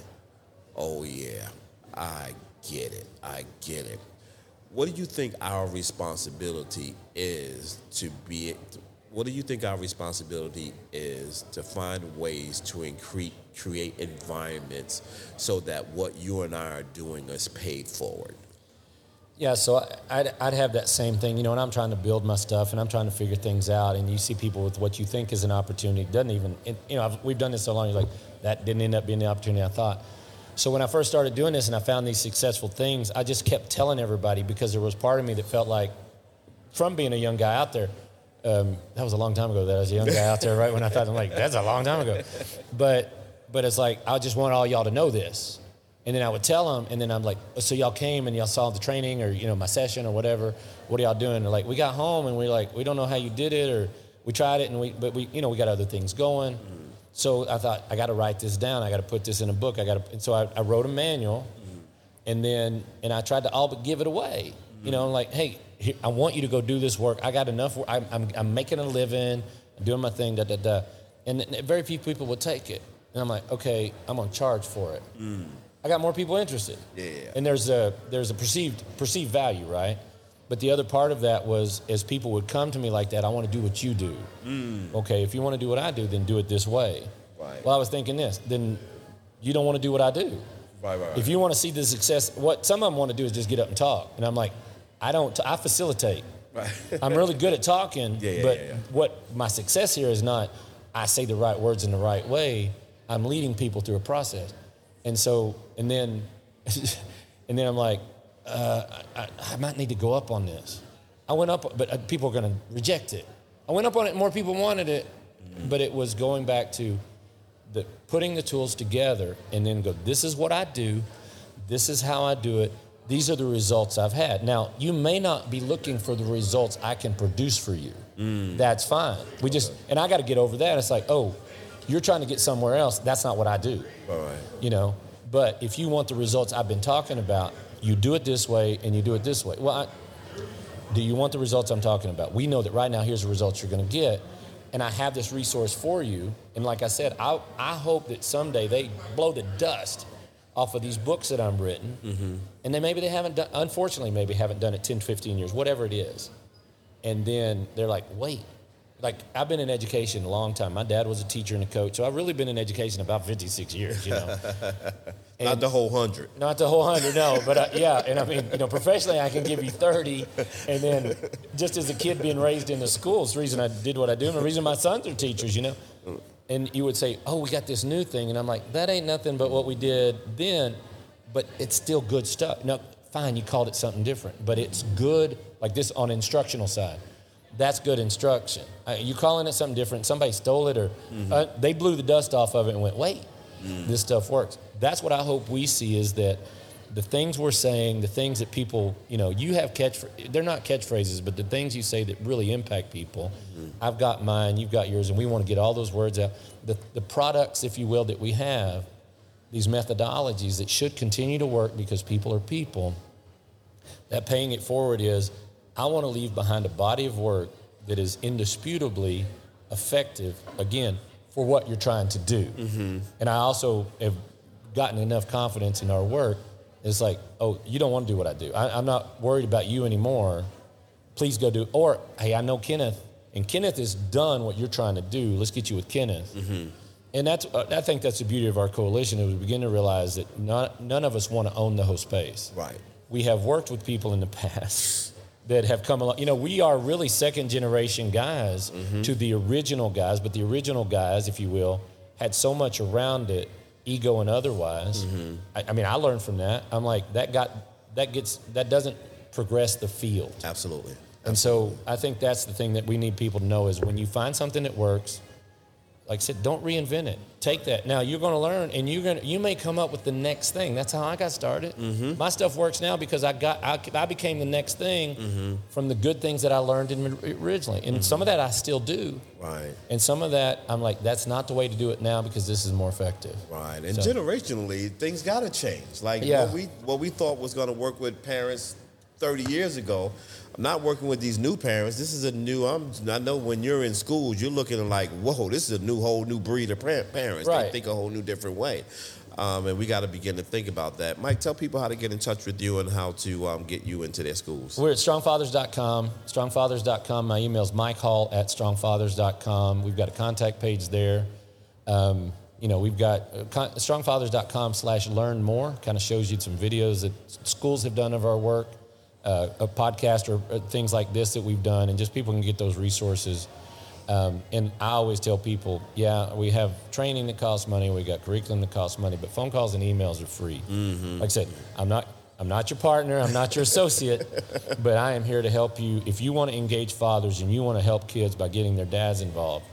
oh, yeah, I get it. I get it. What do you think our responsibility is to be? What do you think our responsibility is to find ways to create environments so that what you and I are doing is paid forward? Yeah, so I'd, I'd have that same thing, you know, and I'm trying to build my stuff and I'm trying to figure things out. And you see people with what you think is an opportunity, doesn't even, it, you know, I've, we've done this so long, you're like, that didn't end up being the opportunity I thought. So when I first started doing this and I found these successful things, I just kept telling everybody because there was part of me that felt like, from being a young guy out there, um, that was a long time ago that I was a young guy out there, right? When I thought, I'm like, that's a long time ago. But, but it's like, I just want all y'all to know this. And then I would tell them, and then I'm like, so y'all came and y'all saw the training or, you know, my session or whatever. What are y'all doing? They're like, we got home and we're like, we don't know how you did it or we tried it and we, but we, you know, we got other things going. So I thought, I got to write this down. I got to put this in a book. I got to, and so I, I wrote a manual and then, and I tried to all but give it away. You know, I'm like, hey, I want you to go do this work. I got enough. work. I'm, I'm, I'm making a living, doing my thing, da da da. And very few people would take it. And I'm like, okay, I'm gonna charge for it. Mm. I got more people interested. Yeah. And there's a there's a perceived perceived value, right? But the other part of that was as people would come to me like that, I want to do what you do. Mm. Okay, if you want to do what I do, then do it this way. Right. Well, I was thinking this, then you don't want to do what I do. Right, right, right. If you want to see the success, what some of them want to do is just get up and talk. And I'm like, I don't, t- I facilitate. Right. I'm really good at talking, Yeah, yeah, but yeah, what my success here is not I say the right words in the right way. I'm leading people through a process. And so, and then, and then I'm like, uh, I, I might need to go up on this. I went up, but uh, people are going to reject it. I went up on it, more people wanted it, but it was going back to the putting the tools together and then go, this is what I do, this is how I do it, these are the results I've had. Now, you may not be looking for the results I can produce for you. Mm. That's fine. We just, and I got to get over that. It's like, oh, you're trying to get somewhere else. That's not what I do All right. you know. But if you want the results I've been talking about, you do it this way and you do it this way. Well, I, do you want the results I'm talking about? We know that right now, here's the results you're going to get. And I have this resource for you. And like I said, I, I hope that someday they blow the dust off of these books that I'm written. And then maybe they haven't done, unfortunately, maybe haven't done it 10, 15 years, whatever it is. And then they're like, wait, like I've been in education a long time. My dad was a teacher and a coach. So I've really been in education about 56 years, you know. Not the whole hundred. Not the whole hundred, no, but uh, yeah, and I mean, you know, professionally, I can give you thirty, and then just as a kid being raised in the schools, the reason I did what I do, and the reason my sons are teachers, you know, and you would say, "Oh, we got this new thing," and I'm like, "That ain't nothing but what we did then, but it's still good stuff." No, fine, you called it something different, but it's good, like this on instructional side. That's good instruction. Uh, you calling it something different? Somebody stole it, or uh, they blew the dust off of it and went, "Wait, this stuff works. That's what I hope we see is that the things we're saying, the things that people, you know, you have catch, they're not catchphrases, but the things you say that really impact people. Mm-hmm. I've got mine, you've got yours, and we want to get all those words out. The, the products, if you will, that we have, these methodologies that should continue to work because people are people, that paying it forward is I want to leave behind a body of work that is indisputably effective, again, for what you're trying to do. Mm-hmm. And I also have gotten enough confidence in our work. It's like, oh, you don't want to do what I do. I, I'm not worried about you anymore. Please go do. Or, hey, I know Kenneth, and Kenneth has done what you're trying to do. Let's get you with Kenneth. And that's, uh, I think that's the beauty of our coalition. Is we begin to realize that not, none of us want to own the whole space Right. we have worked with people in the past that have come along. You know, we are really second generation guys to the original guys, but the original guys, if you will, had so much around it, ego and otherwise. Mm-hmm. I, I mean, I learned from that. I'm like, that got that gets that doesn't progress the field. Absolutely. And so I think that's the thing that we need people to know is when you find something that works, like I said, don't reinvent it. Take that. Now you're going to learn, and you're going to you may come up with the next thing. That's how I got started. Mm-hmm. My stuff works now because I got I, I became the next thing Mm-hmm. from the good things that I learned in, originally, and some of that I still do. Right. And some of that I'm like, that's not the way to do it now because this is more effective. Right, and So- generationally, things got to change. Like Yeah. what we what we thought was going to work with parents 30 years ago, I'm not working with these new parents. This is a new. I'm. I know when you're in schools, you're looking at like, whoa, this is a new whole new breed of par- parents. They think a whole new different way, um, and we got to begin to think about that. Mike, tell people how to get in touch with you and how to um, get you into their schools. We're at strongfathers.com. Strongfathers.com. My email is mikehall at strongfathers.com. We've got a contact page there. Um, you know, we've got uh, strongfathers.com slash learn more. Kind of shows you some videos that schools have done of our work, uh, a podcast or uh, things like this that we've done, and just people can get those resources. Um, and I always tell people, yeah, we have training that costs money, we got curriculum that costs money, but phone calls and emails are free. Like I said, I'm not, I'm not your partner, I'm not your associate, but I am here to help you. If you want to engage fathers and you want to help kids by getting their dads involved,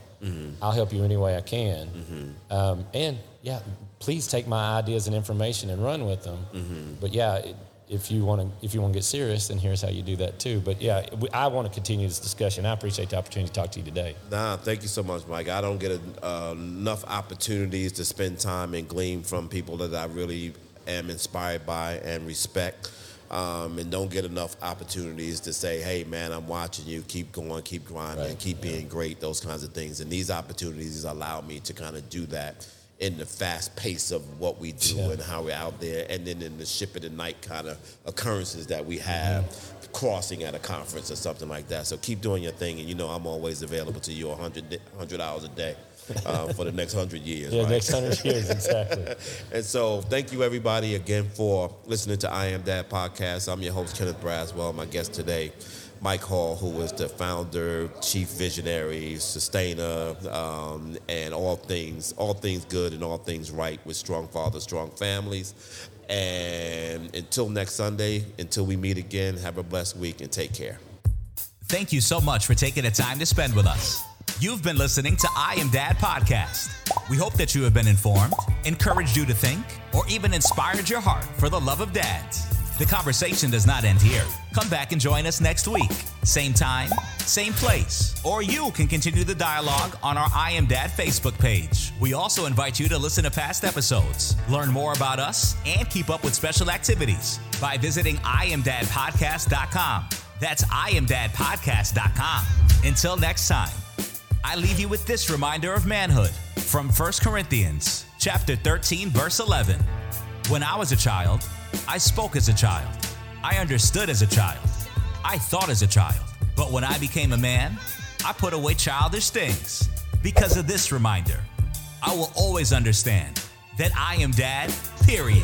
I'll help you any way I can. Um, and yeah, please take my ideas and information and run with them. But yeah, it, if you want to, if you want to get serious, then here's how you do that too. But yeah, we, I want to continue this discussion. I appreciate the opportunity to talk to you today. Nah, thank you so much, Mike. I don't get uh, enough opportunities to spend time and glean from people that I really am inspired by and respect. um, and don't get enough opportunities to say, "Hey, man, I'm watching you. Keep going, keep grinding, Right. keep being great." Those kinds of things, and these opportunities allow me to kind of do that in the fast pace of what we do Yeah. and how we're out there, and then in the ship of the night kind of occurrences that we have. Crossing at a conference or something like that. So keep doing your thing, and you know I'm always available to you 100, 100 hours a day uh, for the next 100 years. Yeah, right? next hundred years, exactly. And so, thank you everybody again for listening to I Am Dad podcast. I'm your host Kenneth Braswell. My guest today, Mike Hall, who was the founder, chief visionary, sustainer, um, and all things, all things good and all things right with strong fathers, strong families. And until next Sunday, until we meet again, have a blessed week and take care. Thank you so much for taking the time to spend with us. You've been listening to I Am Dad podcast. We hope that you have been informed, encouraged you to think, or even inspired your heart for the love of dads. The conversation does not end here. Come back and join us next week. Same time, same place. Or you can continue the dialogue on our I Am Dad Facebook page. We also invite you to listen to past episodes, learn more about us, and keep up with special activities by visiting IamDadPodcast.com. That's IamDadPodcast.com. Until next time, I leave you with this reminder of manhood from 1 Corinthians chapter 13 verse 11. When I was a child, I spoke as a child. I understood as a child. I thought as a child. But when I became a man, I put away childish things. Because of this reminder, I will always understand that I am dad, period.